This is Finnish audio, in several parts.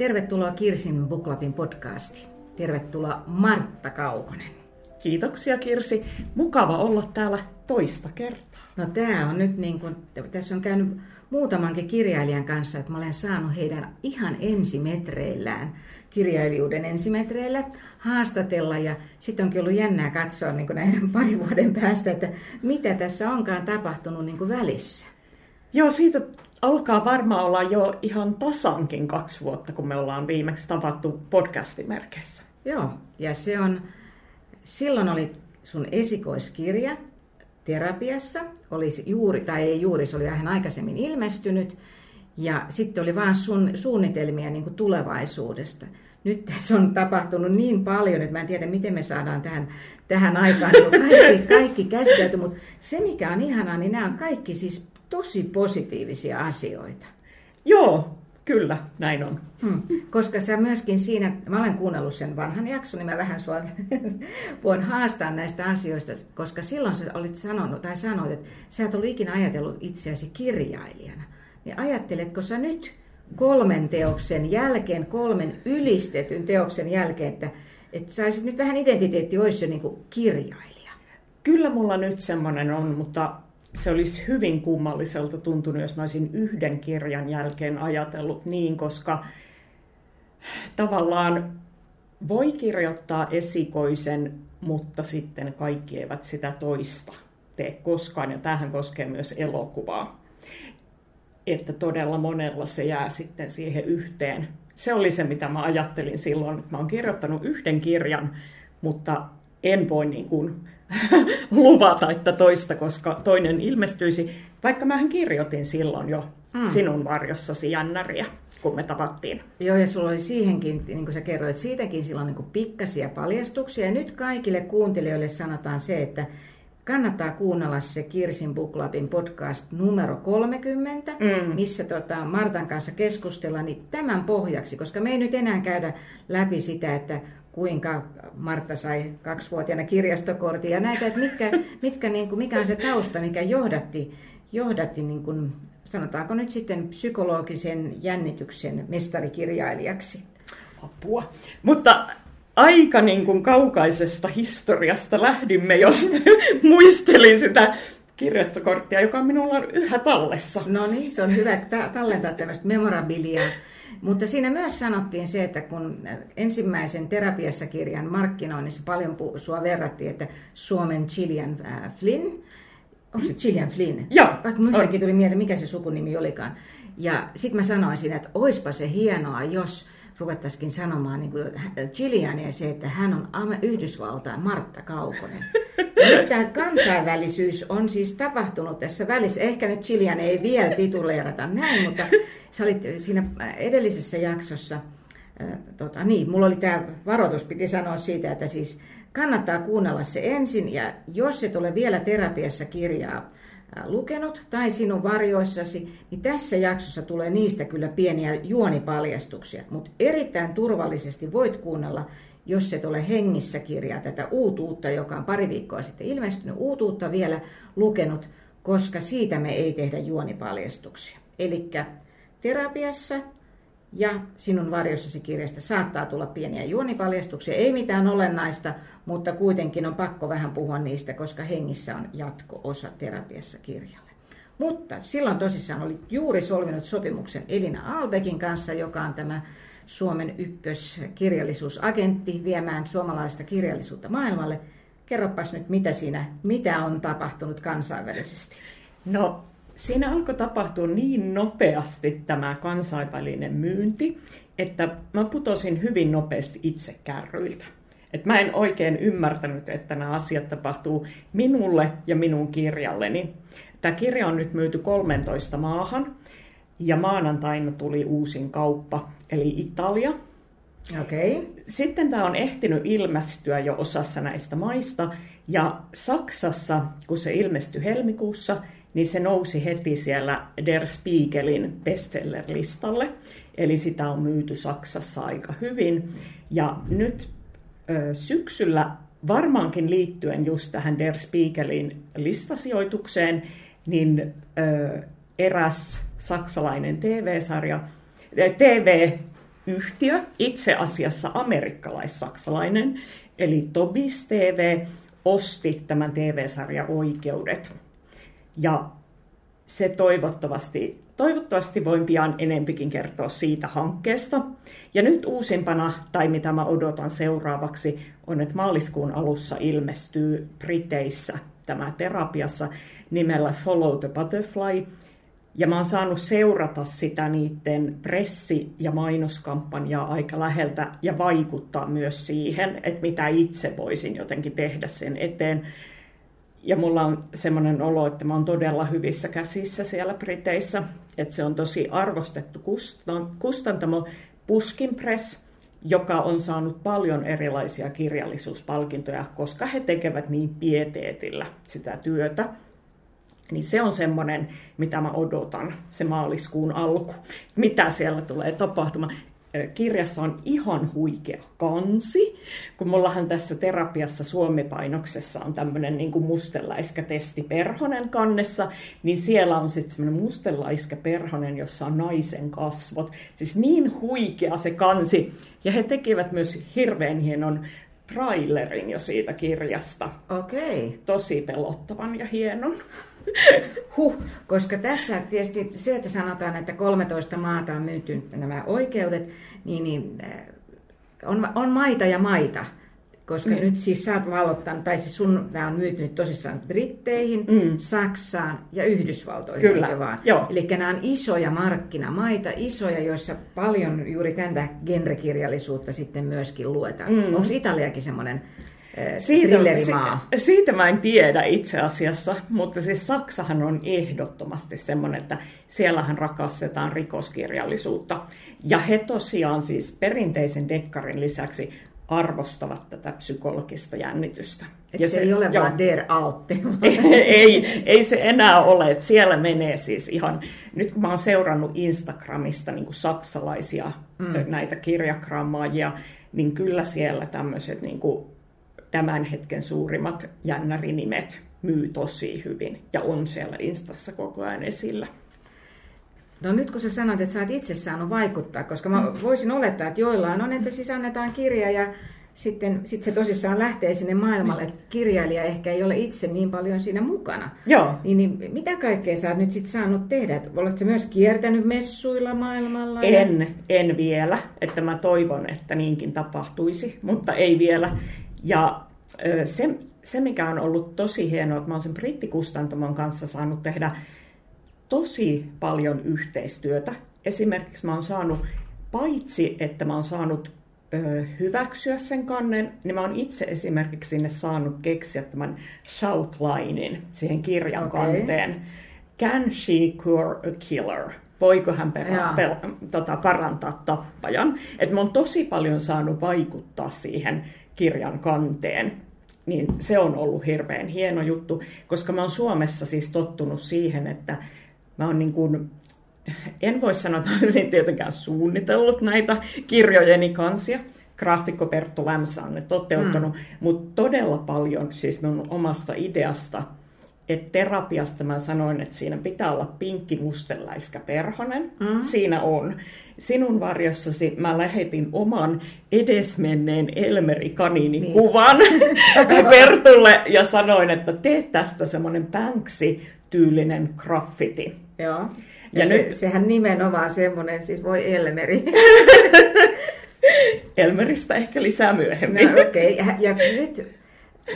Tervetuloa Kirsin Buklapin podcastiin. Tervetuloa Martta Kaukonen. Kiitoksia Kirsi. Mukava olla täällä toista kertaa. No tämä on nyt niin kuin, tässä on käynyt muutamankin kirjailijan kanssa, että mä olen saanut heidän ihan ensimetreillään, kirjailijuuden ensimetreillä, haastatella. Ja sitten onkin ollut jännää katsoa niin näin parin vuoden päästä, että mitä tässä onkaan tapahtunut niin välissä. Joo, siitä alkaa varmaan olla jo ihan tasankin kaksi vuotta, kun me ollaan viimeksi tavattu podcastimerkeissä. Joo, ja se on, silloin oli sun esikoiskirja terapiassa, oli juuri, tai ei juuri, se oli vähän aikaisemmin ilmestynyt, ja sitten oli vaan sun suunnitelmia niin kuin tulevaisuudesta. Nyt tässä on tapahtunut niin paljon, että mä en tiedä, miten me saadaan tähän, tähän aikaan niin kaikki, kaikki käsitelty, mutta se mikä on ihanaa, niin nämä on kaikki siis tosi positiivisia asioita. Joo, kyllä, näin on. Hmm. Koska sä myöskin siinä, mä olen kuunnellut sen vanhan jakson, niin mä vähän sua voin haastaa näistä asioista, koska silloin sä olit sanonut, tai sanoit, että sä et ollut ikinä ajatellut itseäsi kirjailijana. Niin ajatteletko sä nyt kolmen teoksen jälkeen, kolmen ylistetyn teoksen jälkeen, että, että saisit nyt vähän identiteetti olisi jo niin kirjailija? Kyllä mulla nyt semmoinen on, mutta se olisi hyvin kummalliselta tuntunut, jos mä olisin yhden kirjan jälkeen ajatellut niin, koska tavallaan voi kirjoittaa esikoisen, mutta sitten kaikki eivät sitä toista tee koskaan, ja tähän koskee myös elokuvaa. Että todella monella se jää sitten siihen yhteen. Se oli se, mitä mä ajattelin silloin, että mä oon kirjoittanut yhden kirjan, mutta en voi niin kuin luvata, että toista, koska toinen ilmestyisi, vaikka mähän kirjoitin silloin jo mm. sinun varjossasi jännäriä kun me tavattiin. Joo, ja sulla oli siihenkin, niin kuin sä kerroit, siitäkin silloin niin kuin pikkasia paljastuksia. Ja nyt kaikille kuuntelijoille sanotaan se, että kannattaa kuunnella se Kirsin Booklabin podcast numero 30, mm. missä tota Martan kanssa keskustellaan, niin tämän pohjaksi, koska me ei nyt enää käydä läpi sitä, että kuinka Martta sai kaksivuotiaana kirjastokortin ja näitä, että mitkä, mitkä, niin kuin, mikä on se tausta, mikä johdatti, johdatti niin kuin, sanotaanko nyt sitten psykologisen jännityksen mestarikirjailijaksi. Apua. Mutta aika niin kuin kaukaisesta historiasta lähdimme, jos muistelin sitä kirjastokorttia, joka minulla on yhä tallessa. No niin, se on hyvä tallentaa tämmöistä memorabiliaa. Mutta siinä myös sanottiin se, että kun ensimmäisen terapiassa kirjan markkinoinnissa paljon sua verrattiin, että Suomen Gillian äh, Flynn, onko se Gillian Flynn? Joo. Vaikka yhtäkkiä tuli mieleen, mikä se sukunimi olikaan. Ja sitten mä sanoin siinä, että oispa se hienoa, jos ruvettaisikin sanomaan niin kuin Gilliania se, että hän on Yhdysvaltain Martta Kaukonen. Ja tämä kansainvälisyys on siis tapahtunut tässä välissä. Ehkä nyt Gillian ei vielä tituleerata näin, mutta sä olit siinä edellisessä jaksossa, äh, tota, niin, mulla oli tämä varoitus, piti sanoa siitä, että siis kannattaa kuunnella se ensin, ja jos et ole vielä terapiassa kirjaa lukenut tai sinun varjoissasi, niin tässä jaksossa tulee niistä kyllä pieniä juonipaljastuksia, mutta erittäin turvallisesti voit kuunnella, jos et ole hengissä kirjaa tätä uutuutta, joka on pari viikkoa sitten ilmestynyt, uutuutta vielä lukenut, koska siitä me ei tehdä juonipaljastuksia. Eli terapiassa ja sinun varjossasi kirjasta saattaa tulla pieniä juonipaljastuksia. Ei mitään olennaista, mutta kuitenkin on pakko vähän puhua niistä, koska hengissä on jatko-osa terapiassa kirjalle. Mutta silloin tosissaan oli juuri solminut sopimuksen Elina Albekin kanssa, joka on tämä Suomen ykköskirjallisuusagentti viemään suomalaista kirjallisuutta maailmalle. Kerropas nyt, mitä siinä, mitä on tapahtunut kansainvälisesti. No, siinä alkoi tapahtua niin nopeasti tämä kansainvälinen myynti, että mä putosin hyvin nopeasti itse kärryiltä. Et mä en oikein ymmärtänyt, että nämä asiat tapahtuu minulle ja minun kirjalleni. Tämä kirja on nyt myyty 13 maahan ja maanantaina tuli uusin kauppa, eli Italia. Okay. Sitten tämä on ehtinyt ilmestyä jo osassa näistä maista ja Saksassa, kun se ilmestyi helmikuussa, niin se nousi heti siellä Der Spiegelin bestseller-listalle. Eli sitä on myyty Saksassa aika hyvin. Ja nyt syksyllä varmaankin liittyen just tähän Der Spiegelin listasijoitukseen, niin eräs saksalainen TV-sarja, TV yhtiö, itse asiassa amerikkalais-saksalainen, eli Tobis TV, osti tämän TV-sarjan oikeudet. Ja se toivottavasti, toivottavasti voin pian enempikin kertoa siitä hankkeesta. Ja nyt uusimpana, tai mitä mä odotan seuraavaksi, on, että maaliskuun alussa ilmestyy Briteissä tämä terapiassa nimellä Follow the Butterfly. Ja mä oon saanut seurata sitä niiden pressi- ja mainoskampanjaa aika läheltä ja vaikuttaa myös siihen, että mitä itse voisin jotenkin tehdä sen eteen. Ja mulla on semmoinen olo, että mä oon todella hyvissä käsissä siellä Briteissä, että se on tosi arvostettu kustantamo Puskin Press, joka on saanut paljon erilaisia kirjallisuuspalkintoja, koska he tekevät niin pieteetillä sitä työtä. Niin se on semmoinen, mitä mä odotan, se maaliskuun alku, mitä siellä tulee tapahtumaan kirjassa on ihan huikea kansi, kun mullahan tässä terapiassa Suomi-painoksessa on tämmöinen niin kuin musteläiskä testi Perhonen kannessa, niin siellä on sitten semmoinen musteläiskä Perhonen, jossa on naisen kasvot. Siis niin huikea se kansi. Ja he tekivät myös hirveän hienon trailerin jo siitä kirjasta. Okei. Okay. Tosi pelottavan ja hienon. Huh, koska tässä tietysti se, että sanotaan, että 13 maata on myyty nämä oikeudet, niin, niin äh, on, on maita ja maita. Koska niin. nyt siis sä oot tai siis sun nämä on myyty nyt tosissaan Britteihin, mm. Saksaan ja Yhdysvaltoihin, Kyllä. vaan? Eli nämä on isoja markkinamaita, isoja, joissa paljon juuri tätä genrekirjallisuutta sitten myöskin luetaan. Mm. Onko Italiakin semmoinen siitä, siitä mä en tiedä itse asiassa, mutta siis Saksahan on ehdottomasti semmoinen, että siellähän rakastetaan rikoskirjallisuutta. Ja he tosiaan siis perinteisen dekkarin lisäksi arvostavat tätä psykologista jännitystä. Et ja se, se ei ole joo, vaan der Alte. ei, ei se enää ole. Että siellä menee siis ihan, nyt kun mä oon seurannut Instagramista niin kuin saksalaisia mm. näitä kirjakrammaajia, niin kyllä siellä tämmöiset niin kuin tämän hetken suurimmat jännärinimet myy tosi hyvin ja on siellä Instassa koko ajan esillä. No nyt kun sä sanoit, että sä oot itse saanut vaikuttaa, koska mä mm. voisin olettaa, että joillain on, että siis annetaan kirja ja sitten sit se tosissaan lähtee sinne maailmalle, että kirjailija ehkä ei ole itse niin paljon siinä mukana. Joo. Niin, niin mitä kaikkea sä oot nyt sitten saanut tehdä? Oletko myös kiertänyt messuilla maailmalla? En, ja... en vielä, että mä toivon, että niinkin tapahtuisi, mutta ei vielä. Ja se, se, mikä on ollut tosi hienoa, että mä oon sen brittikustantamon kanssa saanut tehdä tosi paljon yhteistyötä. Esimerkiksi mä oon saanut, paitsi että mä oon saanut ö, hyväksyä sen kannen, niin mä oon itse esimerkiksi sinne saanut keksiä tämän shoutlinein siihen kirjan okay. kanteen. Can she cure a killer? Voiko hän per- per- tota, parantaa tappajan? Et mä oon tosi paljon saanut vaikuttaa siihen kirjan kanteen, niin se on ollut hirveän hieno juttu, koska mä oon Suomessa siis tottunut siihen, että mä oon niin kuin, en voi sanoa, että olisin tietenkään suunnitellut näitä kirjojeni kansia, graafikko Perttu Lämsä on ne toteuttanut, mm. mutta todella paljon siis mun omasta ideasta – että terapiasta mä sanoin, että siinä pitää olla pinkki musteläiskä perhonen. Mm. Siinä on. Sinun varjossasi mä lähetin oman edesmenneen Elmeri Kaninin niin. kuvan Pertulle ja sanoin, että tee tästä semmoinen Banksy-tyylinen graffiti. Joo. Ja, ja se, nyt... sehän nimenomaan semmoinen, siis voi Elmeri. Elmeristä ehkä lisää myöhemmin. No, okei, okay. ja, ja nyt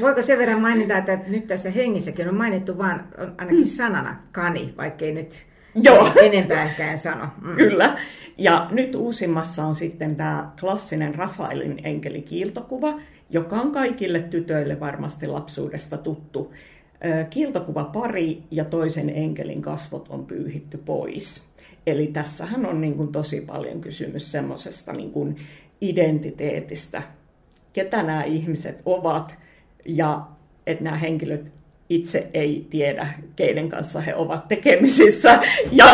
Voiko sen verran mainita, että nyt tässä hengissäkin on mainittu vain ainakin mm. sanana kani, vaikkei nyt Joo. enempää ehkä en sano. Mm. Kyllä. Ja nyt uusimmassa on sitten tämä klassinen Rafaelin enkelikiiltokuva, joka on kaikille tytöille varmasti lapsuudesta tuttu. Kiiltokuva pari ja toisen enkelin kasvot on pyyhitty pois. Eli tässähän on niin kuin tosi paljon kysymys semmoisesta niin identiteetistä, ketä nämä ihmiset ovat, ja että nämä henkilöt itse ei tiedä, keiden kanssa he ovat tekemisissä ja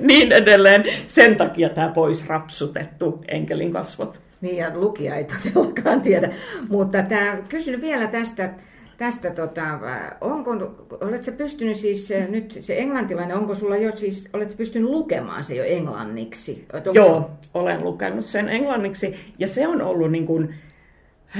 niin edelleen. Sen takia tämä pois rapsutettu enkelin kasvot. Niin ja lukija ei todellakaan tiedä. Mutta tämä, kysyn vielä tästä tästä tota, onko, oletko pystynyt siis nyt, se englantilainen, onko sulla jo siis, oletko pystynyt lukemaan se jo englanniksi? Onko Joo, se... olen lukenut sen englanniksi ja se on ollut niin kuin,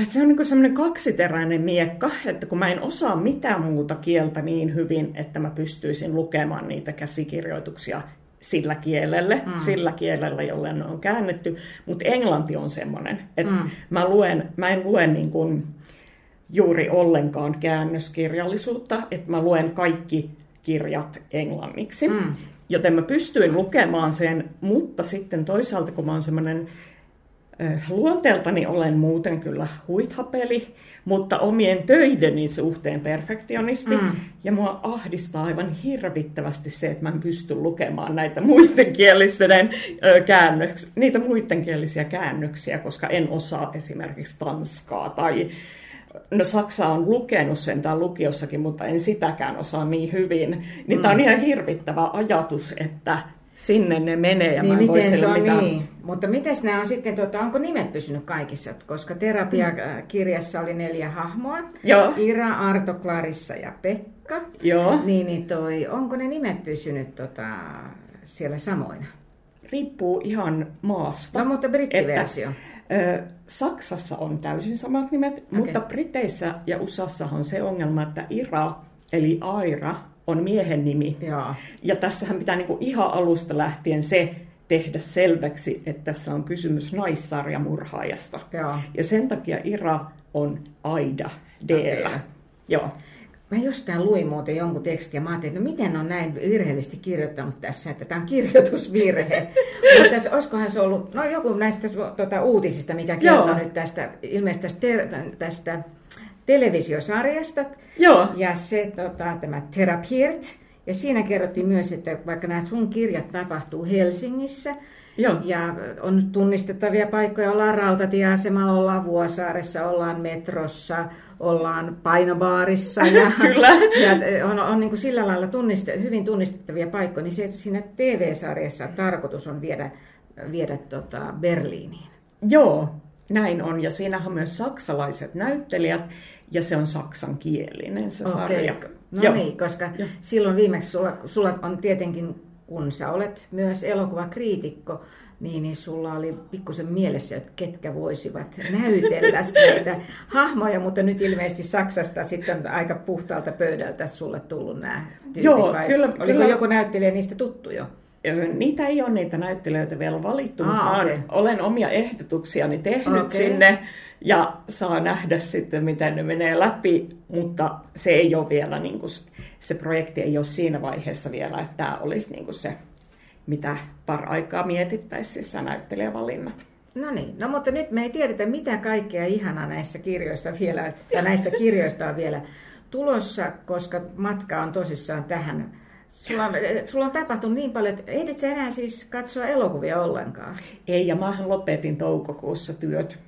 se on niin semmoinen kaksiteräinen miekka, että kun mä en osaa mitään muuta kieltä niin hyvin, että mä pystyisin lukemaan niitä käsikirjoituksia sillä kielelle, mm. sillä kielellä, jolle ne on käännetty, mutta englanti on semmoinen, että mm. mä, luen, mä en lue niin kuin juuri ollenkaan käännöskirjallisuutta, että mä luen kaikki kirjat englanniksi. Mm. Joten mä pystyin lukemaan sen, mutta sitten toisaalta kun mä oon semmoinen Luonteeltani olen muuten kyllä huithapeli, mutta omien töideni suhteen perfektionisti. Mm. Ja mua ahdistaa aivan hirvittävästi se, että mä en pysty lukemaan näitä muistenkielisten käännöksiä, niitä muidenkielisiä käännöksiä, koska en osaa esimerkiksi tanskaa tai No Saksa on lukenut sen täällä lukiossakin, mutta en sitäkään osaa niin hyvin. Niin mm. tämä on ihan hirvittävä ajatus, että sinne ne menee ja niin, mä en miten se on mitään... niin. Mutta miten nämä on sitten, tuota, onko nimet pysynyt kaikissa? Koska terapiakirjassa oli neljä hahmoa. Joo. Ira, Arto, Clarissa ja Pekka. Joo. Niin, niin toi, onko ne nimet pysynyt tota, siellä samoina? Riippuu ihan maasta. No mutta brittiversio. Että, ö, Saksassa on täysin samat nimet, okay. mutta Briteissä ja USAssa on se ongelma, että Ira eli Aira on miehen nimi. Ja, ja tässähän pitää niin kuin ihan alusta lähtien se tehdä selväksi, että tässä on kysymys naissarjamurhaajasta. Ja, ja sen takia Ira on Aida d okay. Joo. Mä jostain luin muuten jonkun tekstin ja mä ajattelin, että no miten on näin virheellisesti kirjoittanut tässä, että tämä on kirjoitusvirhe. Mutta olisikohan se ollut, no joku näistä tuota, uutisista, mikä kertoo nyt tästä, ilmeisesti tästä, tästä televisiosarjasta. Joo. Ja se, tota, tämä Terapiert. Ja siinä kerrottiin myös, että vaikka nämä sun kirjat tapahtuu Helsingissä, Joo. ja on tunnistettavia paikkoja, ollaan rautatieasemalla, ollaan Vuosaaressa, ollaan metrossa, ollaan painobaarissa ja, Kyllä. ja on, on niin kuin sillä lailla tunniste, hyvin tunnistettavia paikkoja, niin se, siinä TV-sarjassa tarkoitus on viedä, viedä tota Berliiniin. Joo, näin on. Ja siinähän on myös saksalaiset näyttelijät, ja se on saksankielinen se okay. sarja. No Joo. niin, koska Joo. silloin viimeksi sulla, sulla on tietenkin, kun sä olet myös elokuvakriitikko, niin, niin sulla oli pikkusen mielessä, että ketkä voisivat näytellä näitä hahmoja, mutta nyt ilmeisesti Saksasta sitten aika puhtaalta pöydältä sulle tullut nämä tyypit, Joo, vai kyllä, oliko kyllä. joku näyttelijä niistä tuttu jo? Niitä ei ole niitä näyttelijöitä vielä valittu, ah, mutta okay. olen omia ehdotuksiani tehnyt Okay. sinne ja saa nähdä sitten, miten ne menee läpi, mutta se ei ole vielä, niin kuin, se projekti ei ole siinä vaiheessa vielä, että tämä olisi niin kuin se, mitä par aikaa mietittäisiin siis näyttelijävalinnat. No niin, no mutta nyt me ei tiedetä mitä kaikkea ihanaa näissä kirjoissa vielä, ja näistä kirjoista on vielä tulossa, koska matka on tosissaan tähän. Sulla, on- sulla on tapahtunut niin paljon, että ehdit sä enää siis katsoa elokuvia ollenkaan. Ei, ja mähän lopetin toukokuussa työt.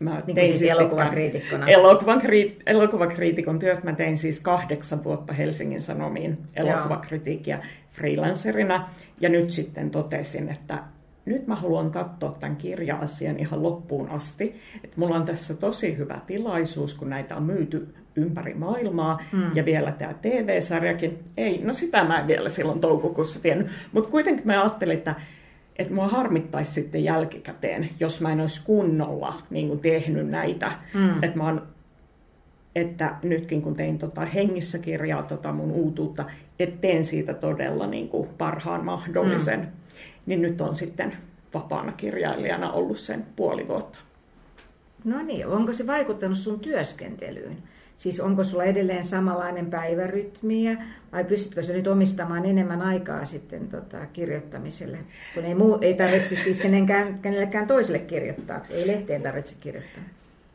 Mä Niin kuin siis pitkään- elokuvakriitikkona. Elokuvan, kriit, elokuvakriitikon työt mä tein siis kahdeksan vuotta Helsingin Sanomiin elokuvakritiikkiä freelancerina. Ja nyt sitten totesin, että nyt mä haluan katsoa tämän kirja-asian ihan loppuun asti. Että mulla on tässä tosi hyvä tilaisuus, kun näitä on myyty ympäri maailmaa. Mm. Ja vielä tämä TV-sarjakin. Ei, no sitä mä en vielä silloin toukokuussa tiennyt. Mutta kuitenkin mä ajattelin, että että mua harmittaisi sitten jälkikäteen, jos mä en olisi kunnolla niin kuin tehnyt näitä. Mm. Että mä oon että nytkin kun tein tota hengissä kirjaa tota mun uutuutta, että teen siitä todella niin kuin parhaan mahdollisen, mm. niin nyt on sitten vapaana kirjailijana ollut sen puoli vuotta. No niin, onko se vaikuttanut sun työskentelyyn? Siis onko sulla edelleen samanlainen päivärytmi ja- vai pystytkö sä nyt omistamaan enemmän aikaa sitten tota, kirjoittamiselle? Kun ei, muu, ei tarvitse siis kenenkään, kenellekään toiselle kirjoittaa, ei lehteen tarvitse kirjoittaa.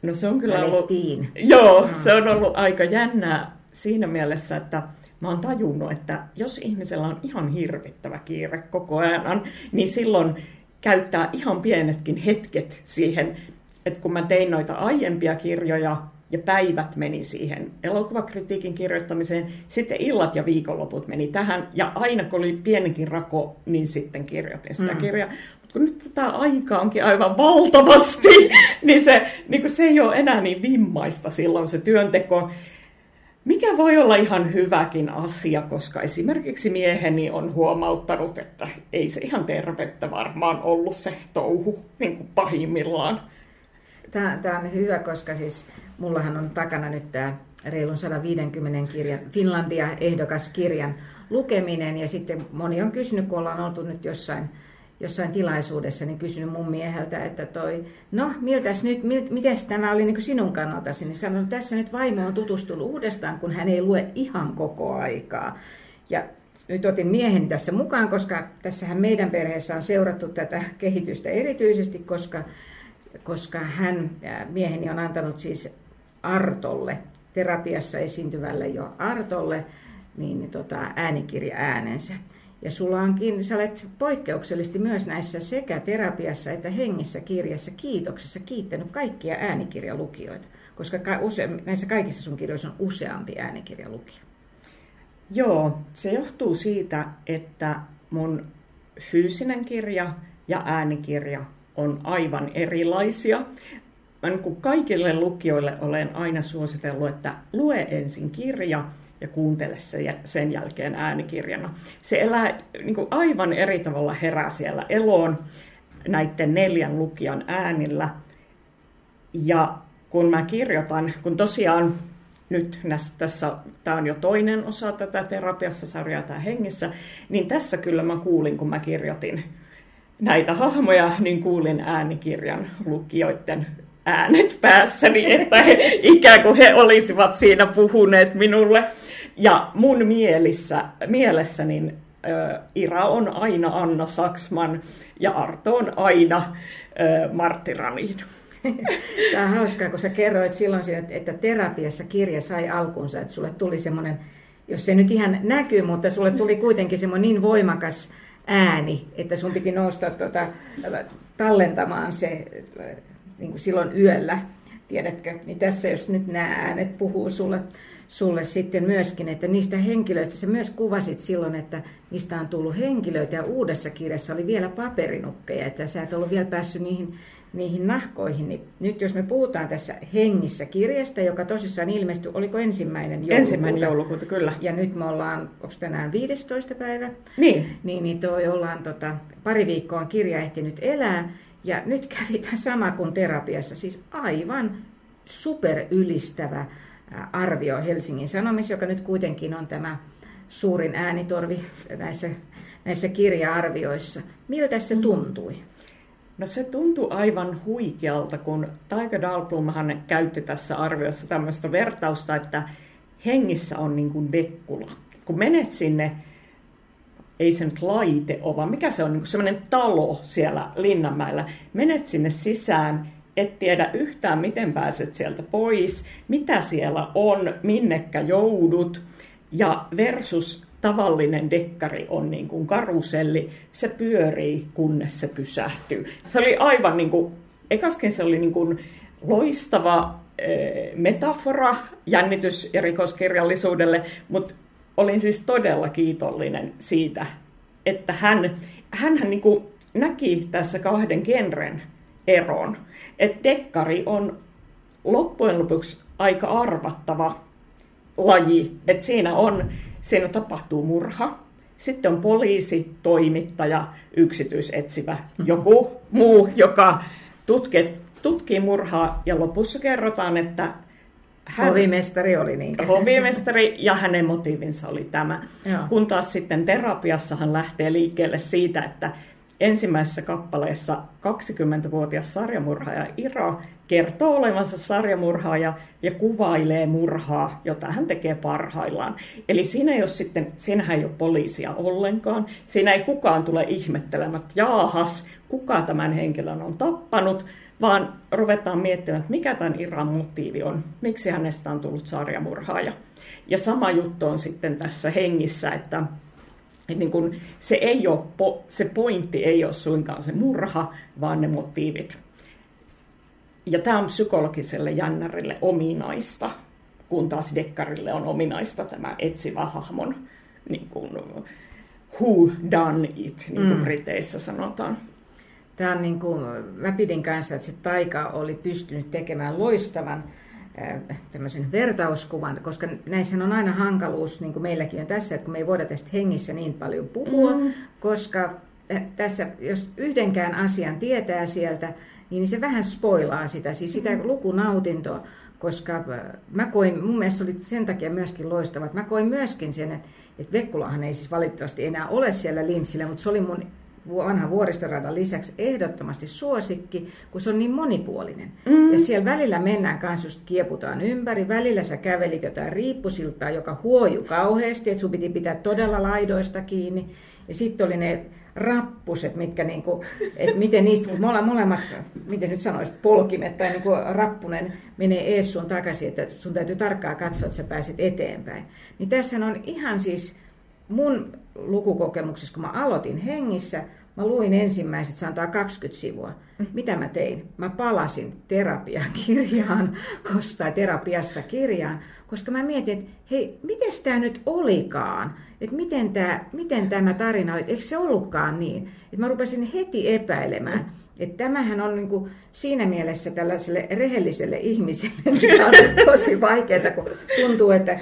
No se on kyllä ollut, joo, Mm. se on ollut aika jännää siinä mielessä, että mä oon tajunnut, että jos ihmisellä on ihan hirvittävä kiire koko ajan, niin silloin käyttää ihan pienetkin hetket siihen, että kun mä tein noita aiempia kirjoja ja päivät meni siihen elokuvakritiikin kirjoittamiseen, sitten illat ja viikonloput meni tähän, ja aina kun oli pienikin rako, niin sitten kirjoitin sitä Mm. kirjaa. Mutta kun nyt tätä aikaa onkin aivan valtavasti, niin se, niin se ei ole enää niin vimmaista silloin se työnteko. mikä voi olla ihan hyväkin asia, koska esimerkiksi mieheni on huomauttanut, että ei se ihan tervettä varmaan ollut se touhu niin kuin pahimmillaan. Tämä, tämä on hyvä, koska siis mullahan on takana nyt tämä reilun 150 kirjan Finlandia ehdokas kirjan lukeminen ja sitten moni on kysynyt, kun ollaan oltu nyt jossain jossain tilaisuudessa niin kysynyt mun mieheltä, että toi, no miltäs nyt, mil, miten tämä oli niin sinun kannaltasi, niin sanoi, että tässä nyt vaimo on tutustunut uudestaan, kun hän ei lue ihan koko aikaa. Ja nyt otin miehen tässä mukaan, koska tässähän meidän perheessä on seurattu tätä kehitystä erityisesti, koska, koska hän, mieheni on antanut siis Artolle, terapiassa esiintyvälle jo Artolle, niin tota, äänikirja äänensä. Ja sulla onkin, sä olet poikkeuksellisesti myös näissä sekä terapiassa että hengissä kirjassa kiitoksessa kiittänyt kaikkia äänikirjalukijoita, koska use, näissä kaikissa sun kirjoissa on useampi äänikirjalukija. Joo, se johtuu siitä, että mun fyysinen kirja ja äänikirja on aivan erilaisia. Mä niin kaikille lukijoille olen aina suositellut, että lue ensin kirja ja kuuntele se sen jälkeen äänikirjana. Se elää niin kuin aivan eri tavalla herää siellä eloon näiden neljän lukijan äänillä. Ja kun mä kirjoitan, kun tosiaan nyt tässä, tämä on jo toinen osa tätä terapiassa sarjaa tämä hengissä, niin tässä kyllä mä kuulin, kun mä kirjoitin näitä hahmoja, niin kuulin äänikirjan lukijoiden äänet päässäni, että he, ikään kuin he olisivat siinä puhuneet minulle. Ja mun mielissä, mielessä niin äh, Ira on aina Anna Saksman ja Arto on aina äh, Martti Ranin. Tämä on hauskaa, kun sä kerroit silloin, että terapiassa kirja sai alkunsa, että sulle tuli semmoinen, jos se nyt ihan näkyy, mutta sulle tuli kuitenkin semmoinen niin voimakas ääni, että sun piti nousta tuota, tallentamaan se niin kuin silloin yöllä, tiedätkö, niin tässä jos nyt nämä äänet puhuu sulle, sulle sitten myöskin, että niistä henkilöistä sä myös kuvasit silloin, että niistä on tullut henkilöitä ja uudessa kirjassa oli vielä paperinukkeja, että sä et ollut vielä päässyt niihin, niihin nahkoihin. Niin nyt jos me puhutaan tässä hengissä kirjasta, joka tosissaan ilmestyi, oliko ensimmäinen joulukuuta? Ensimmäinen joulukuuta, kyllä. Ja nyt me ollaan, onko tänään 15. päivä? Niin. Niin, niin toi ollaan tota, pari viikkoa on kirja ehtinyt elää. Ja nyt kävi tämä sama kuin terapiassa, siis aivan superylistävä arvio Helsingin Sanomissa, joka nyt kuitenkin on tämä suurin äänitorvi näissä, näissä kirja-arvioissa. Miltä se mm. No se tuntui aivan huikealta, kun Taika Dahlblomhan käytti tässä arviossa tämmöistä vertausta, että hengissä on niin kuin Vekkula. Kun menet sinne ei se nyt laite ole, vaan mikä se on, niin semmoinen talo siellä Linnanmäellä. Menet sinne sisään, et tiedä yhtään, miten pääset sieltä pois, mitä siellä on, minnekä joudut. Ja versus tavallinen dekkari on niin kuin karuselli, se pyörii, kunnes se pysähtyy. Se oli aivan niin kuin, ekaskin se oli niin kuin loistava eh, metafora jännitys- ja rikoskirjallisuudelle, mutta olin siis todella kiitollinen siitä, että hän, hänhän niin kuin näki tässä kahden genren eron. Että dekkari on loppujen lopuksi aika arvattava laji. Että siinä, on, siinä tapahtuu murha, sitten on poliisi, toimittaja, yksityisetsivä, joku muu, joka tutkii, tutkii murhaa ja lopussa kerrotaan, että hän, hovimestari oli niin. Hovimestari ja hänen motiivinsa oli tämä. Joo. Kun taas sitten terapiassa hän lähtee liikkeelle siitä, että ensimmäisessä kappaleessa 20-vuotias sarjamurhaaja Ira kertoo olevansa sarjamurhaaja ja kuvailee murhaa, jota hän tekee parhaillaan. Eli siinä ei ole sitten, siinähän ei ole poliisia ollenkaan. Siinä ei kukaan tule ihmettelemään, että jaahas, kuka tämän henkilön on tappanut, vaan ruvetaan miettimään, että mikä tämän Iran motiivi on, miksi hänestä on tullut sarjamurhaaja. Ja sama juttu on sitten tässä hengissä, että, niin kun se, ei ole, se pointti ei ole suinkaan se murha, vaan ne motiivit. Ja tämä on psykologiselle jännärille ominaista, kun taas dekkarille on ominaista tämä etsivä hahmon niin kuin, who done it, niin kuin mm. Briteissä sanotaan. Tämä on niin kuin, mä pidin kanssa, että se taika oli pystynyt tekemään loistavan tämmöisen vertauskuvan, koska näissä on aina hankaluus, niin kuin meilläkin on tässä, että kun me ei voida tästä hengissä niin paljon puhua, mm. koska tässä, jos yhdenkään asian tietää sieltä, niin se vähän spoilaa sitä, siis sitä mm-hmm. lukunautintoa, koska mä koin, mun mielestä oli sen takia myöskin loistava, että mä koin myöskin sen, että, että Vekkulahan ei siis valitettavasti enää ole siellä Lintsillä, mutta se oli mun vanha vuoristoradan lisäksi ehdottomasti suosikki, kun se on niin monipuolinen. Mm. Ja siellä välillä mennään kanssa just kieputaan ympäri, välillä sä kävelit jotain riippusiltaa, joka huoju kauheasti, että sun piti pitää todella laidoista kiinni. Ja sitten oli ne rappuset, mitkä niinku, että miten niistä, kun me ollaan molemmat, miten nyt sanoisi, polkimet tai niinku rappunen menee ees sun takaisin, että sun täytyy tarkkaan katsoa, että sä pääset eteenpäin. Niin tässä on ihan siis mun lukukokemuksessa, kun mä aloitin hengissä, mä luin ensimmäiset, sanotaan 20 sivua. Mitä mä tein? Mä palasin terapiakirjaan, tai terapiassa kirjaan, koska mä mietin, että hei, miten tämä nyt olikaan? Että miten, tää, miten tämä tarina oli? Eikö se ollutkaan niin? Että mä rupesin heti epäilemään. Että tämähän on niin kuin siinä mielessä tällaiselle rehelliselle ihmiselle on tosi vaikeaa, kun tuntuu, että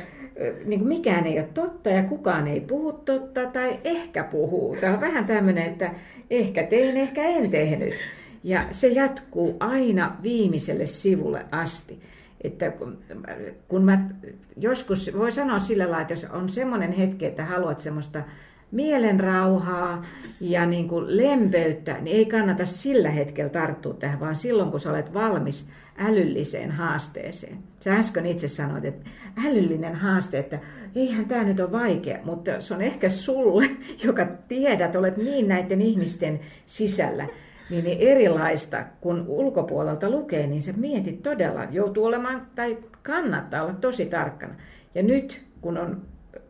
niin kuin mikään ei ole totta ja kukaan ei puhu totta tai ehkä puhuu. Tämä on vähän tämmöinen, että ehkä tein, ehkä en tehnyt. Ja se jatkuu aina viimeiselle sivulle asti. Että kun mä joskus, voi sanoa sillä lailla, että jos on semmoinen hetki, että haluat semmoista mielenrauhaa ja niin kuin lempeyttä, niin ei kannata sillä hetkellä tarttua tähän, vaan silloin kun sä olet valmis älylliseen haasteeseen. Sä äsken itse sanoit, että älyllinen haaste, että eihän tämä nyt ole vaikea, mutta se on ehkä sulle, joka tiedät, olet niin näiden ihmisten sisällä, niin, niin erilaista, kun ulkopuolelta lukee, niin se mietit todella, joutuu olemaan tai kannattaa olla tosi tarkkana. Ja nyt, kun on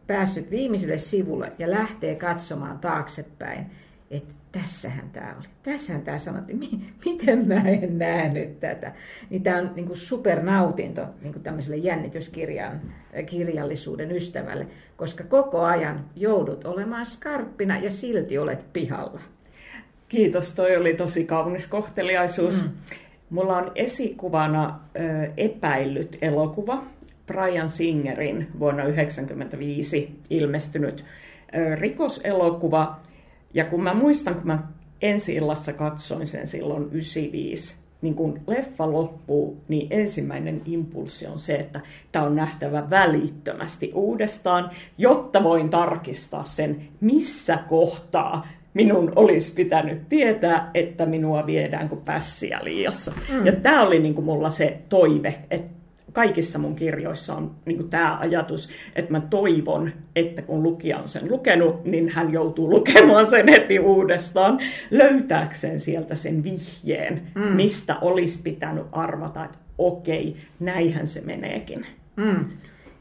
päässyt viimeiselle sivulle ja lähtee katsomaan taaksepäin, että tässähän tämä oli. Tässähän tämä sanottiin, miten mä en nähnyt tätä. Niin tämä on niin kuin supernautinto niin kuin tämmöiselle jännityskirjan kirjallisuuden ystävälle, koska koko ajan joudut olemaan skarppina ja silti olet pihalla. Kiitos, toi oli tosi kaunis kohteliaisuus. Mm. Mulla on esikuvana ö, epäillyt elokuva, Brian Singerin vuonna 1995 ilmestynyt ö, rikoselokuva, ja kun mä muistan, kun mä ensi illassa katsoin sen silloin 95, niin kun leffa loppuu, niin ensimmäinen impulssi on se, että tämä on nähtävä välittömästi uudestaan, jotta voin tarkistaa sen, missä kohtaa minun olisi pitänyt tietää, että minua viedään kuin pässiä liiassa. Mm. Ja tämä oli niin kuin mulla se toive, että kaikissa mun kirjoissa on niin tämä ajatus, että mä toivon, että kun lukija on sen lukenut, niin hän joutuu lukemaan sen heti uudestaan, löytääkseen sieltä sen vihjeen, mm. mistä olisi pitänyt arvata, että okei, näinhän se meneekin. Mm.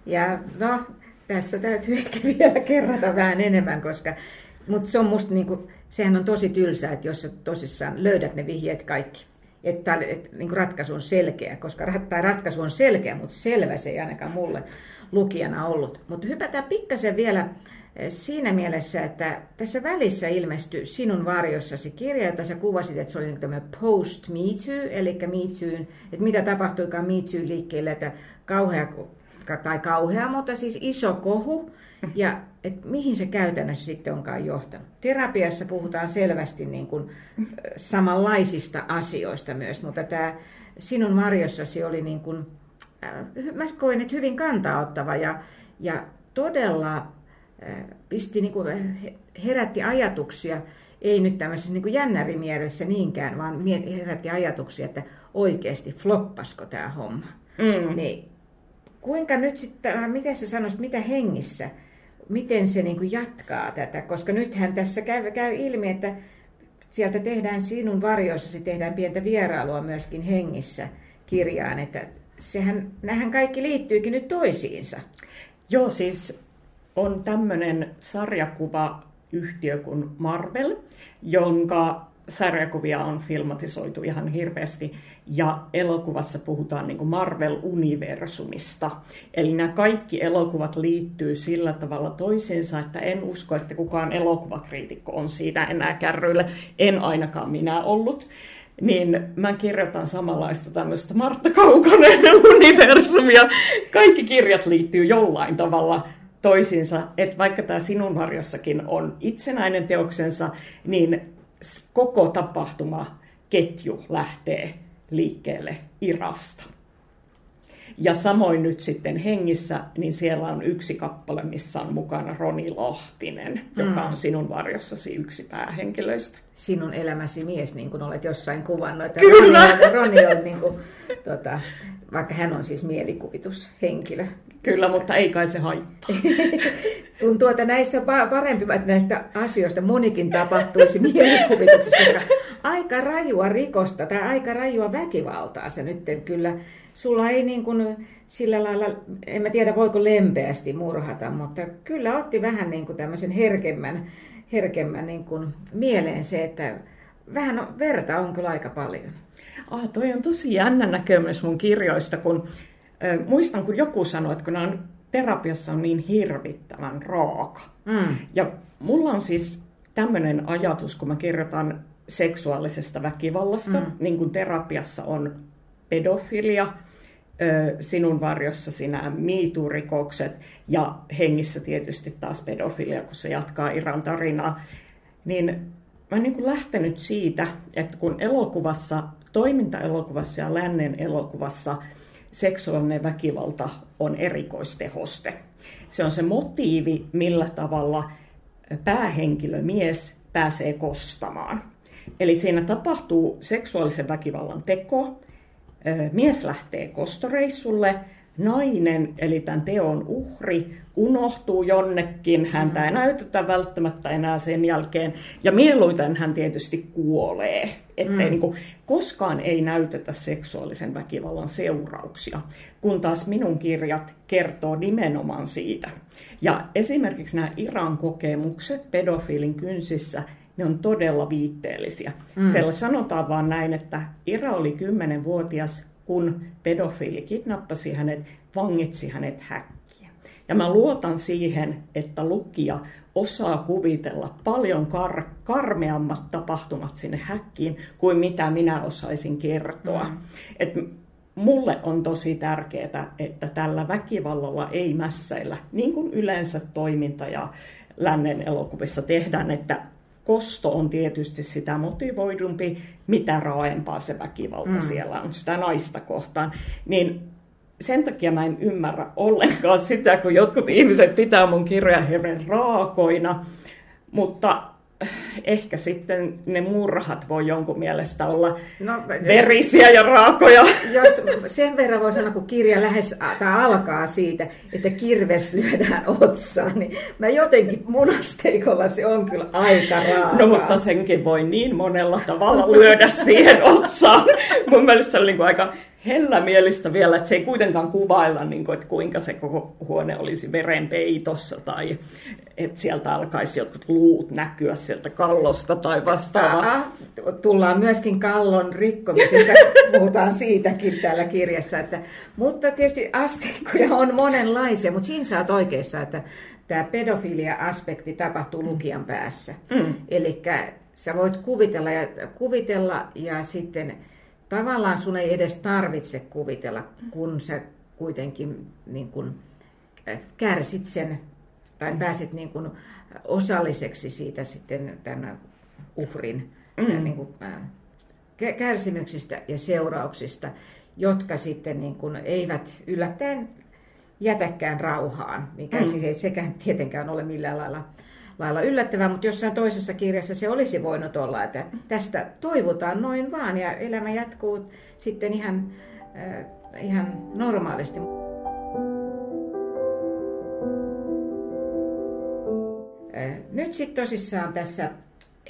Ja no, tässä täytyy ehkä vielä kerrata vähän enemmän, koska mutta se on musta niinku, sehän on tosi tylsää, että jos sä tosissaan löydät ne vihjeet kaikki että, että niin ratkaisu on selkeä, koska tai ratkaisu on selkeä, mutta selvä se ei ainakaan mulle lukijana ollut. Mutta hypätään pikkasen vielä eh, siinä mielessä, että tässä välissä ilmestyi Sinun varjossasi kirja, jota sä kuvasit, että se oli niin tämä post Me Too, eli Me Too, että mitä tapahtuikaan Me Too liikkeelle, että kauhea tai kauhea, mutta siis iso kohu, ja et mihin se käytännössä sitten onkaan johtanut. Terapiassa puhutaan selvästi niin kuin samanlaisista asioista myös, mutta tämä sinun marjossasi oli niin kuin, mä koin, että hyvin kantaottava ja, ja todella pisti niin kuin, herätti ajatuksia, ei nyt tämmöisessä niin jännärimielessä niinkään, vaan herätti ajatuksia, että oikeasti floppasko tämä homma. Mm. Niin, kuinka nyt sitten, miten sä sanoisit, mitä hengissä miten se niin kuin jatkaa tätä, koska nythän tässä käy, käy ilmi, että sieltä tehdään sinun varjoissasi tehdään pientä vierailua myöskin hengissä kirjaan, että sehän, nähän kaikki liittyykin nyt toisiinsa. Joo, siis on tämmöinen sarjakuva yhtiö kuin Marvel, jonka sarjakuvia on filmatisoitu ihan hirveästi ja elokuvassa puhutaan niin Marvel-universumista. Eli nämä kaikki elokuvat liittyy sillä tavalla toisiinsa, että en usko, että kukaan elokuvakriitikko on siinä enää kärryillä. En ainakaan minä ollut. niin mä kirjoitan samanlaista tämmöistä Martta Kaukonen universumia. Kaikki kirjat liittyy jollain tavalla toisiinsa, että vaikka tämä sinun varjossakin on itsenäinen teoksensa, niin koko tapahtuma ketju lähtee liikkeelle Irasta. Ja samoin nyt sitten hengissä, niin siellä on yksi kappale, missä on mukana Roni Lahtinen, joka mm. on sinun varjossasi yksi päähenkilöistä. Sinun elämäsi mies, niin kuin olet jossain kuvannut. Että Kyllä. Roni on, Roni on niin kuin, tota, vaikka hän on siis mielikuvitushenkilö. Kyllä, mutta ei kai se haittaa. Tuntuu, että näissä parempi, että näistä asioista monikin tapahtuisi mielikuvituksessa, koska aika rajua rikosta tai aika rajua väkivaltaa se nyt kyllä. Sulla ei niin kuin sillä lailla, en mä tiedä voiko lempeästi murhata, mutta kyllä otti vähän niin kuin tämmöisen herkemmän, herkemmän niin kuin mieleen se, että vähän verta on kyllä aika paljon. Ah, toi on tosi jännä näkemys mun kirjoista, kun äh, muistan, kun joku sanoi, että kun on terapiassa on niin hirvittävän raaka. Mm. Ja mulla on siis tämmöinen ajatus, kun mä kirjoitan seksuaalisesta väkivallasta, mm. niin kuin terapiassa on pedofilia, sinun varjossa nämä miiturikokset ja hengissä tietysti taas pedofilia, kun se jatkaa Iran tarinaa, niin mä oon niin lähtenyt siitä, että kun elokuvassa, toimintaelokuvassa ja lännen elokuvassa seksuaalinen väkivalta on erikoistehoste. Se on se motiivi, millä tavalla päähenkilö mies pääsee kostamaan. Eli siinä tapahtuu seksuaalisen väkivallan teko, mies lähtee kostoreissulle, nainen, eli tämän teon uhri, unohtuu jonnekin, häntä ei näytetä välttämättä enää sen jälkeen, ja mieluiten hän tietysti kuolee, ettei mm. niin kuin, koskaan ei näytetä seksuaalisen väkivallan seurauksia, kun taas minun kirjat kertoo nimenomaan siitä. Ja esimerkiksi nämä Iran kokemukset pedofiilin kynsissä, ne on todella viitteellisiä. Mm. Siellä sanotaan vaan näin, että Ira oli 10-vuotias, kun pedofiili kidnappasi hänet, vangitsi hänet häkkiä. Ja mä luotan siihen, että lukija osaa kuvitella paljon kar- karmeammat tapahtumat sinne häkkiin kuin mitä minä osaisin kertoa. Mm. Et mulle on tosi tärkeää, että tällä väkivallalla ei mässäillä, niin kuin yleensä toiminta ja lännen elokuvissa tehdään, että kosto on tietysti sitä motivoidumpi, mitä raaempaa se väkivalta mm. siellä on sitä naista kohtaan. Niin sen takia mä en ymmärrä ollenkaan sitä, kun jotkut ihmiset pitää mun kirjoja hirveän raakoina, mutta ehkä sitten ne murhat voi jonkun mielestä olla no, verisiä ja raakoja. Jos sen verran voi sanoa, kun kirja lähes tai alkaa siitä, että kirves lyödään otsaan, niin mä jotenkin munasteikolla se on kyllä aika raaka. No mutta senkin voi niin monella tavalla lyödä siihen otsaan. Mun mielestä se oli niin aika hellämielistä vielä, että se ei kuitenkaan kuvailla, niin kuin, että kuinka se koko huone olisi verenpeitossa tai että sieltä alkaisi jotkut luut näkyä sieltä kallosta tai vastaavaa. Tullaan myöskin kallon rikkomisessa, puhutaan siitäkin täällä kirjassa. Että, mutta tietysti asteikkoja on monenlaisia, mutta siinä sä oot oikeassa, että tämä pedofilia-aspekti tapahtuu lukijan päässä. Mm. Eli sä voit kuvitella ja, kuvitella ja sitten tavallaan sun ei edes tarvitse kuvitella, kun sä kuitenkin niin kun, äh, kärsit sen tai pääset niin kun, osalliseksi siitä sitten tämän uhrin mm. Äh, niin kun, äh, kärsimyksistä ja seurauksista, jotka sitten niin kun, eivät yllättäen jätäkään rauhaan, mikä mm. siis ei sekään tietenkään ole millään lailla lailla yllättävää, mutta jossain toisessa kirjassa se olisi voinut olla, että tästä toivotaan noin vaan ja elämä jatkuu sitten ihan, äh, ihan normaalisti. Äh, nyt sitten tosissaan tässä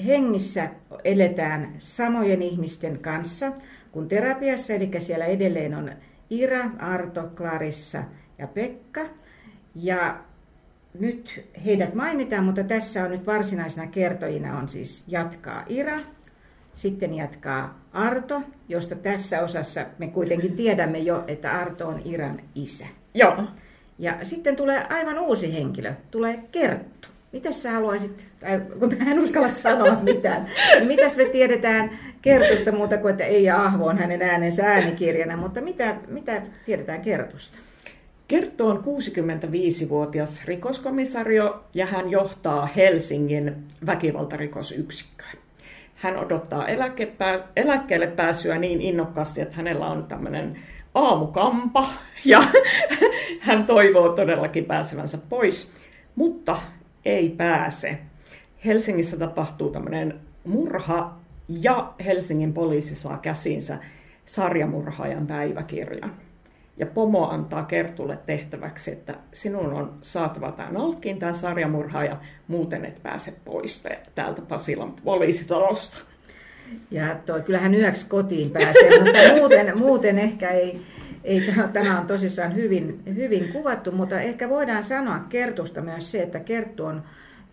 hengissä eletään samojen ihmisten kanssa kuin terapiassa, eli siellä edelleen on Ira, Arto, Clarissa ja Pekka. Ja nyt heidät mainitaan, mutta tässä on nyt varsinaisena kertojina on siis jatkaa Ira, sitten jatkaa Arto, josta tässä osassa me kuitenkin tiedämme jo, että Arto on Iran isä. Joo. Ja sitten tulee aivan uusi henkilö, tulee Kerttu. Mitäs sä haluaisit, tai kun mä en uskalla sanoa mitään, niin mitäs me tiedetään Kertusta muuta kuin, että ei ja Ahvo on hänen äänensä äänikirjana, mutta mitä, mitä tiedetään Kertusta? Kerttu on 65-vuotias rikoskomisario ja hän johtaa Helsingin väkivaltarikosyksikköä. Hän odottaa eläkkeelle pääsyä niin innokkaasti, että hänellä on tämmöinen aamukampa ja hän toivoo todellakin pääsevänsä pois, mutta ei pääse. Helsingissä tapahtuu tämmöinen murha ja Helsingin poliisi saa käsinsä sarjamurhaajan päiväkirjan. Ja pomo antaa Kertulle tehtäväksi, että sinun on saatava tämä nalkkiin, tämä sarjamurhaaja, muuten et pääse pois täältä Pasilan poliisitalosta. Ja toi, kyllähän yöksi kotiin pääsee, mutta muuten, muuten ehkä ei, ei, tämä on tosissaan hyvin, hyvin kuvattu, mutta ehkä voidaan sanoa Kertusta myös se, että Kerttu on,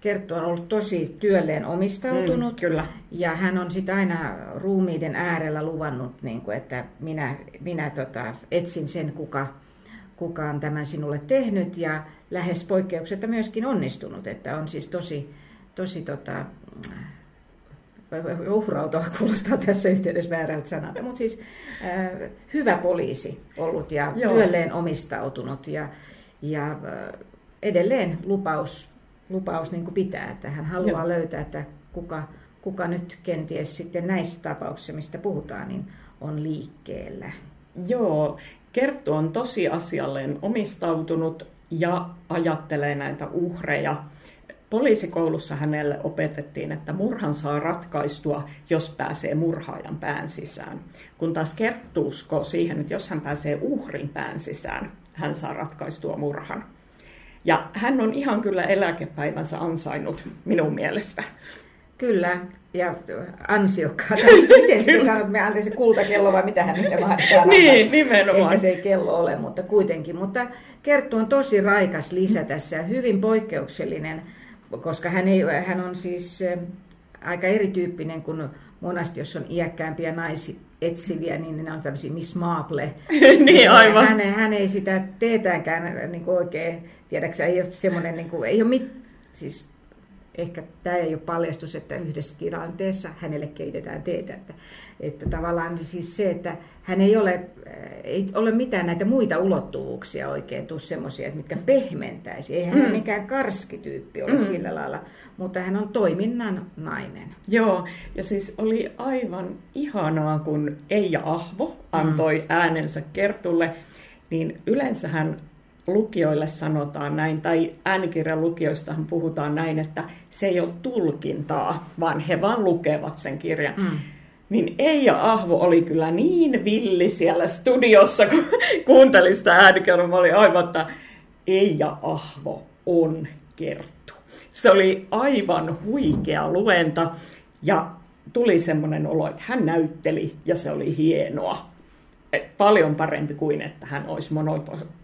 Kerttu on ollut tosi työlleen omistautunut. Mm, kyllä. Ja hän on sitä aina ruumiiden äärellä luvannut, niin kuin, että minä, minä tota, etsin sen, kuka, kuka on tämän sinulle tehnyt. Ja lähes poikkeuksetta myöskin onnistunut, että on siis tosi, tosi tota, uhrautua kuulostaa tässä yhteydessä väärältä sanalta, mutta siis äh, hyvä poliisi ollut ja Joo. työlleen omistautunut ja, ja äh, edelleen lupaus, lupaus niin kuin pitää, että hän haluaa Joo. löytää, että kuka, kuka nyt kenties sitten näissä tapauksissa, mistä puhutaan, niin on liikkeellä. Joo, Kerttu on tosiasialleen omistautunut ja ajattelee näitä uhreja Poliisikoulussa hänelle opetettiin, että murhan saa ratkaistua, jos pääsee murhaajan pään sisään. Kun taas Kerttu uskoo siihen, että jos hän pääsee uhrin pään sisään, hän saa ratkaistua murhan. Ja hän on ihan kyllä eläkepäivänsä ansainnut minun mielestä. Kyllä, ja ansiokkaata. Miten sitten sanot, me antaisi kultakello vai mitä hän niitä mahtaa? niin, nimenomaan. Eikä se ei kello ole, mutta kuitenkin. Mutta Kerttu on tosi raikas lisä tässä, hyvin poikkeuksellinen koska hän, ei, hän on siis aika erityyppinen kuin monasti, jos on iäkkäämpiä naisia etsiviä, niin ne on tämmöisiä Miss Marple. niin, aivan. Hän, hän ei sitä teetäänkään niin oikein, tiedäksä, ei ole semmoinen, niin kuin, ei ole mit, siis ehkä tämä ei ole paljastus, että yhdessä tilanteessa hänelle keitetään teetä. Että, että tavallaan siis se, että hän ei ole, ei ole mitään näitä muita ulottuvuuksia oikein, tuu semmoisia, mitkä pehmentäisi. Ei hän mm. mikään karskityyppi ole mm. sillä lailla, mutta hän on toiminnan nainen. Joo, ja siis oli aivan ihanaa, kun Eija Ahvo antoi mm. äänensä Kertulle, niin yleensähän lukijoille sanotaan näin, tai äänikirjan lukijoistahan puhutaan näin, että se ei ole tulkintaa, vaan he vaan lukevat sen kirjan. Mm. Niin Eija Ahvo oli kyllä niin villi siellä studiossa, kun kuuntelin sitä äänikirjaa. Mä olin aivan, että Eija Ahvo on kerttu. Se oli aivan huikea luenta ja tuli semmoinen olo, että hän näytteli ja se oli hienoa paljon parempi kuin että hän olisi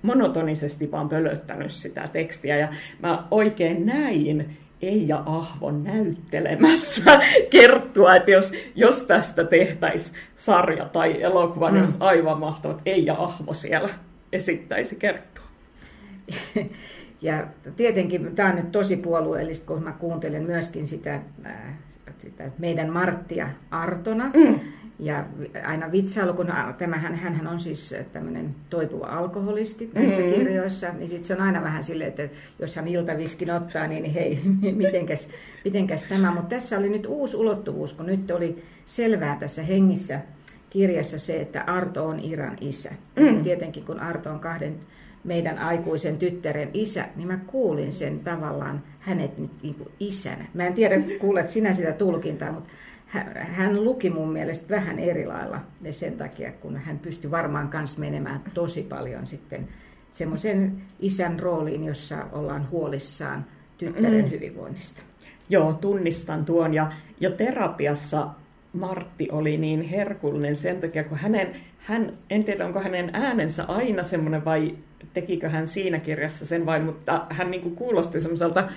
monotonisesti vaan pölöttänyt sitä tekstiä. Ja mä oikein näin Eija Ahvon näyttelemässä kerttua, että jos, jos tästä tehtäisiin sarja tai elokuva, niin mm. niin olisi aivan mahtavat Eija Ahvo siellä esittäisi kerttua. Ja tietenkin tämä on nyt tosi puolueellista, kun mä kuuntelen myöskin sitä, sitä meidän Marttia Artona. Mm ja aina vitsailu, kun tämähän, hänhän on siis tämmöinen toipuva alkoholisti näissä mm-hmm. kirjoissa, niin sitten se on aina vähän silleen, että jos hän iltaviskin ottaa, niin hei, mitenkäs, mitenkäs tämä. Mutta tässä oli nyt uusi ulottuvuus, kun nyt oli selvää tässä hengissä kirjassa se, että Arto on Iran isä. Mm. Tietenkin kun Arto on kahden meidän aikuisen tyttären isä, niin mä kuulin sen tavallaan hänet nyt niin kuin isänä. Mä en tiedä, kuulet sinä sitä tulkintaa, mutta hän luki mun mielestä vähän eri lailla ja sen takia, kun hän pystyi varmaan kanssa menemään tosi paljon sitten semmoisen isän rooliin, jossa ollaan huolissaan tyttären mm. hyvinvoinnista. Joo, tunnistan tuon. Ja jo terapiassa Martti oli niin herkullinen sen takia, kun hänen, hän, en tiedä onko hänen äänensä aina semmoinen vai tekikö hän siinä kirjassa sen vai, mutta hän niin kuin kuulosti semmoiselta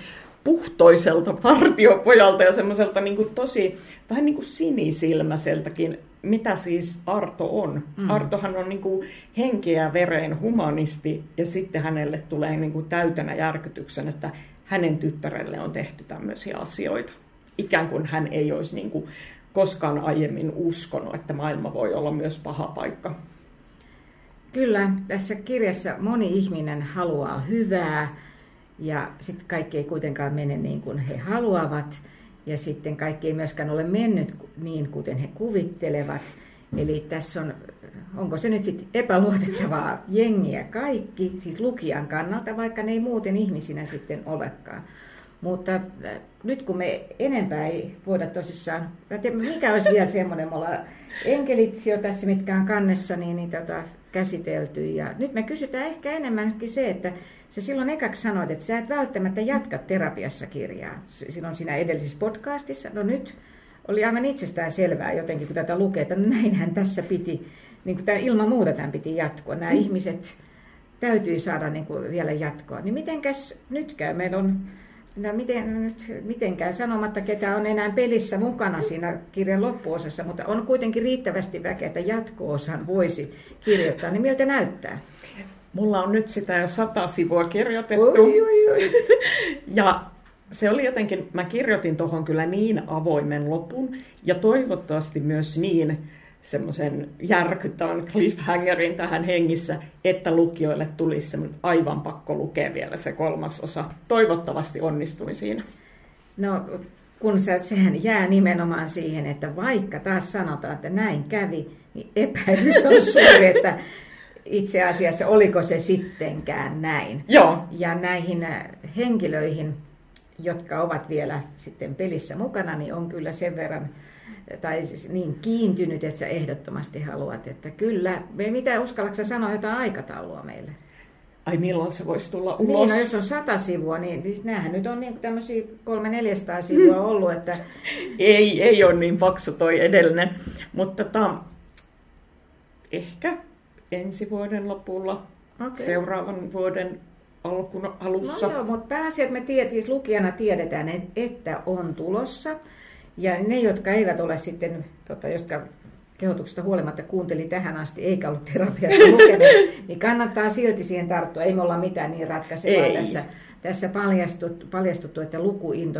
puhtoiselta partiopojalta ja semmoiselta niin tosi vähän niin kuin sinisilmäiseltäkin, mitä siis Arto on. Mm. Artohan on niin kuin henkeä vereen humanisti ja sitten hänelle tulee niin kuin täytänä järkytyksen, että hänen tyttärelle on tehty tämmöisiä asioita. Ikään kuin hän ei olisi niin kuin koskaan aiemmin uskonut, että maailma voi olla myös paha paikka. Kyllä, tässä kirjassa moni ihminen haluaa hyvää ja sitten kaikki ei kuitenkaan mene niin kuin he haluavat ja sitten kaikki ei myöskään ole mennyt niin, kuten he kuvittelevat. Eli tässä on, onko se nyt sitten epäluotettavaa jengiä kaikki, siis lukijan kannalta, vaikka ne ei muuten ihmisinä sitten olekaan. Mutta äh, nyt kun me enempää ei voida tosissaan, mikä olisi vielä semmoinen, me ollaan enkelit jo tässä, mitkä on kannessa, niin, niin tota, käsitelty. Ja nyt me kysytään ehkä enemmänkin se, että sä silloin ekaksi sanoit, että sä et välttämättä jatka terapiassa kirjaa. Silloin siinä edellisessä podcastissa. No nyt oli aivan itsestään selvää jotenkin, kun tätä lukee, että no näinhän tässä piti, niin kuin tämä, ilman muuta tämän piti jatkua. Nämä mm. ihmiset täytyy saada niin kuin vielä jatkoa. Niin mitenkäs nyt käy? Meillä on No miten, nyt, mitenkään sanomatta, ketä on enää pelissä mukana siinä kirjan loppuosassa, mutta on kuitenkin riittävästi väkeä, että jatko-osan voisi kirjoittaa. Niin miltä näyttää? Mulla on nyt sitä jo sata sivua kirjoitettu. Oi, oi, oi. ja se oli jotenkin, mä kirjoitin tuohon kyllä niin avoimen lopun ja toivottavasti myös niin semmoisen järkyttävän cliffhangerin tähän hengissä, että lukijoille tulisi semmoinen aivan pakko lukea vielä se kolmas osa. Toivottavasti onnistuin siinä. No, kun se, sehän jää nimenomaan siihen, että vaikka taas sanotaan, että näin kävi, niin epäilys on suuri, että itse asiassa oliko se sittenkään näin. Joo. Ja näihin äh, henkilöihin, jotka ovat vielä sitten pelissä mukana, niin on kyllä sen verran tai siis niin kiintynyt, että sä ehdottomasti haluat, että kyllä, me mitä uskallatko sanoa jotain aikataulua meille? Ai milloin se voisi tulla ulos? Niin, no jos on sata sivua, niin, niin näähän nyt on niin tämmöisiä kolme neljästä sivua ollut. Että... ei, ei ole niin paksu toi edellinen, mutta tota, ehkä ensi vuoden lopulla, okay. seuraavan vuoden alkun, alussa. No joo, mutta pääasia, että me tiedät, siis lukijana tiedetään, että on tulossa. Ja ne, jotka eivät ole sitten, tota, jotka kehotuksesta huolimatta kuunteli tähän asti eikä ollut terapiassa lukenut, niin kannattaa silti siihen tarttua. Ei me olla mitään niin ratkaisevaa Ei. tässä, tässä paljastut, paljastuttu, että lukuinto,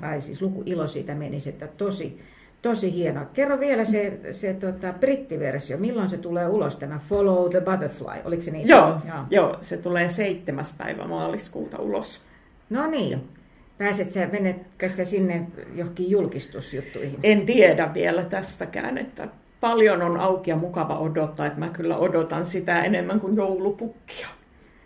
tai siis lukuilo siitä menisi, että tosi, tosi hienoa. Kerro vielä se, se tota, brittiversio, milloin se tulee ulos tämä Follow the Butterfly, oliko se niin? Joo, joo. joo se tulee seitsemäs päivä maaliskuuta ulos. No niin, Pääset sä, menetkö sä sinne johonkin julkistusjuttuihin? En tiedä vielä tästäkään, että paljon on auki ja mukava odottaa, että mä kyllä odotan sitä enemmän kuin joulupukkia.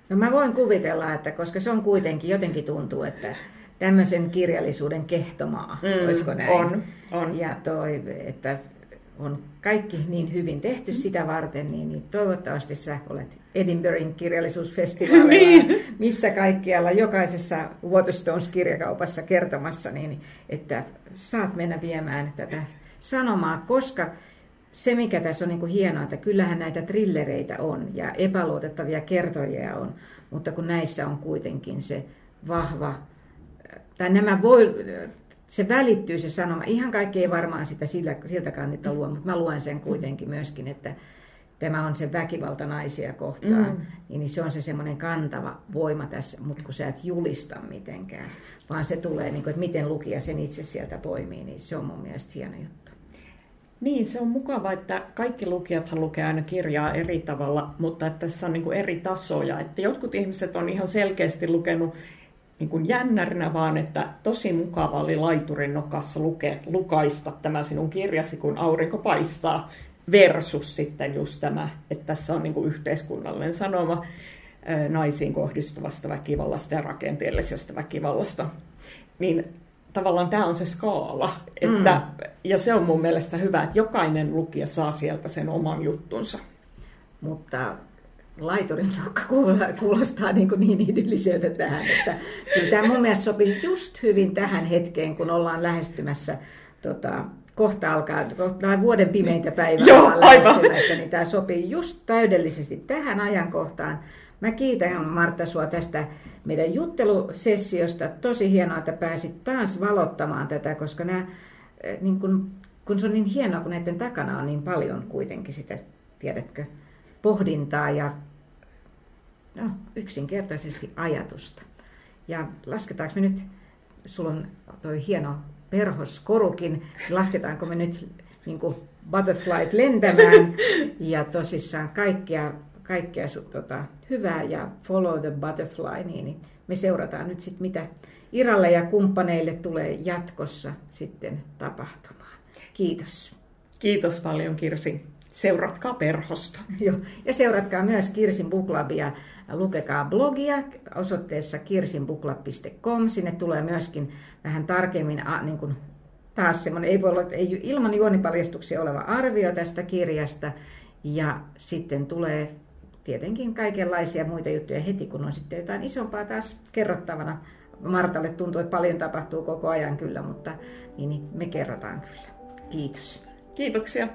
No mä voin kuvitella, että koska se on kuitenkin, jotenkin tuntuu, että tämmöisen kirjallisuuden kehtomaa, mm, olisiko näin? On, on. Ja toi, että on kaikki niin hyvin tehty sitä varten, niin, niin toivottavasti sä olet Edinburghin kirjallisuusfestivaalilla, niin. missä kaikkialla jokaisessa Waterstones kirjakaupassa kertomassa, niin että saat mennä viemään tätä sanomaa, koska se, mikä tässä on niin kuin hienoa, että kyllähän näitä trillereitä on ja epäluotettavia kertojia on, mutta kun näissä on kuitenkin se vahva, tai nämä voi, se välittyy se sanoma. Ihan kaikki ei varmaan sitä sillä, siltä kantilta luo, mutta mä luen sen kuitenkin myöskin, että tämä on se väkivalta naisia kohtaan, mm. niin se on se semmoinen kantava voima tässä, mutta kun sä et julista mitenkään, vaan se tulee, niin kuin, että miten lukija sen itse sieltä poimii, niin se on mun mielestä hieno juttu. Niin, se on mukava, että kaikki lukijathan lukee aina kirjaa eri tavalla, mutta että tässä on niin kuin eri tasoja. Että jotkut ihmiset on ihan selkeästi lukenut niin kuin jännärinä, vaan että tosi mukava oli laiturin nokassa lukea, lukaista tämä sinun kirjasi, kun aurinko paistaa, versus sitten just tämä, että tässä on niin kuin yhteiskunnallinen sanoma naisiin kohdistuvasta väkivallasta ja rakenteellisesta väkivallasta. Niin tavallaan tämä on se skaala. Että, mm. Ja se on mun mielestä hyvä, että jokainen lukija saa sieltä sen oman juttunsa. Mutta laiturin nokka kuulostaa niin, kuin niin idylliseltä tähän, että kyllä tämä mun mielestä sopii just hyvin tähän hetkeen, kun ollaan lähestymässä tota, kohta alkaa, kohta vuoden pimeintä päivää Joo, lähestymässä, niin tämä sopii just täydellisesti tähän ajankohtaan. Mä kiitän Martta sua tästä meidän juttelusessiosta. Tosi hienoa, että pääsit taas valottamaan tätä, koska nämä, eh, niin kun, kun se on niin hienoa, kun näiden takana on niin paljon kuitenkin sitä, tiedätkö, pohdintaa ja no, yksinkertaisesti ajatusta. Ja lasketaanko me nyt, sulla on toi hieno perhoskorukin, lasketaanko me nyt niin kuin butterflyt lentämään ja tosissaan kaikkea, kaikkea tota, hyvää ja follow the butterfly, niin, niin me seurataan nyt sitten mitä Iralle ja kumppaneille tulee jatkossa sitten tapahtumaan. Kiitos. Kiitos paljon Kirsi. Seuratkaa perhosta. Joo. Ja seuratkaa myös Kirsin Buklabia. Lukekaa blogia osoitteessa kirsinbuklab.com. Sinne tulee myöskin vähän tarkemmin niin kuin taas semmoinen, ei voi olla ei, ilman juonipaljastuksia oleva arvio tästä kirjasta. Ja sitten tulee tietenkin kaikenlaisia muita juttuja heti, kun on sitten jotain isompaa taas kerrottavana. Martalle tuntuu, että paljon tapahtuu koko ajan kyllä, mutta niin, niin me kerrotaan kyllä. Kiitos. Kiitoksia.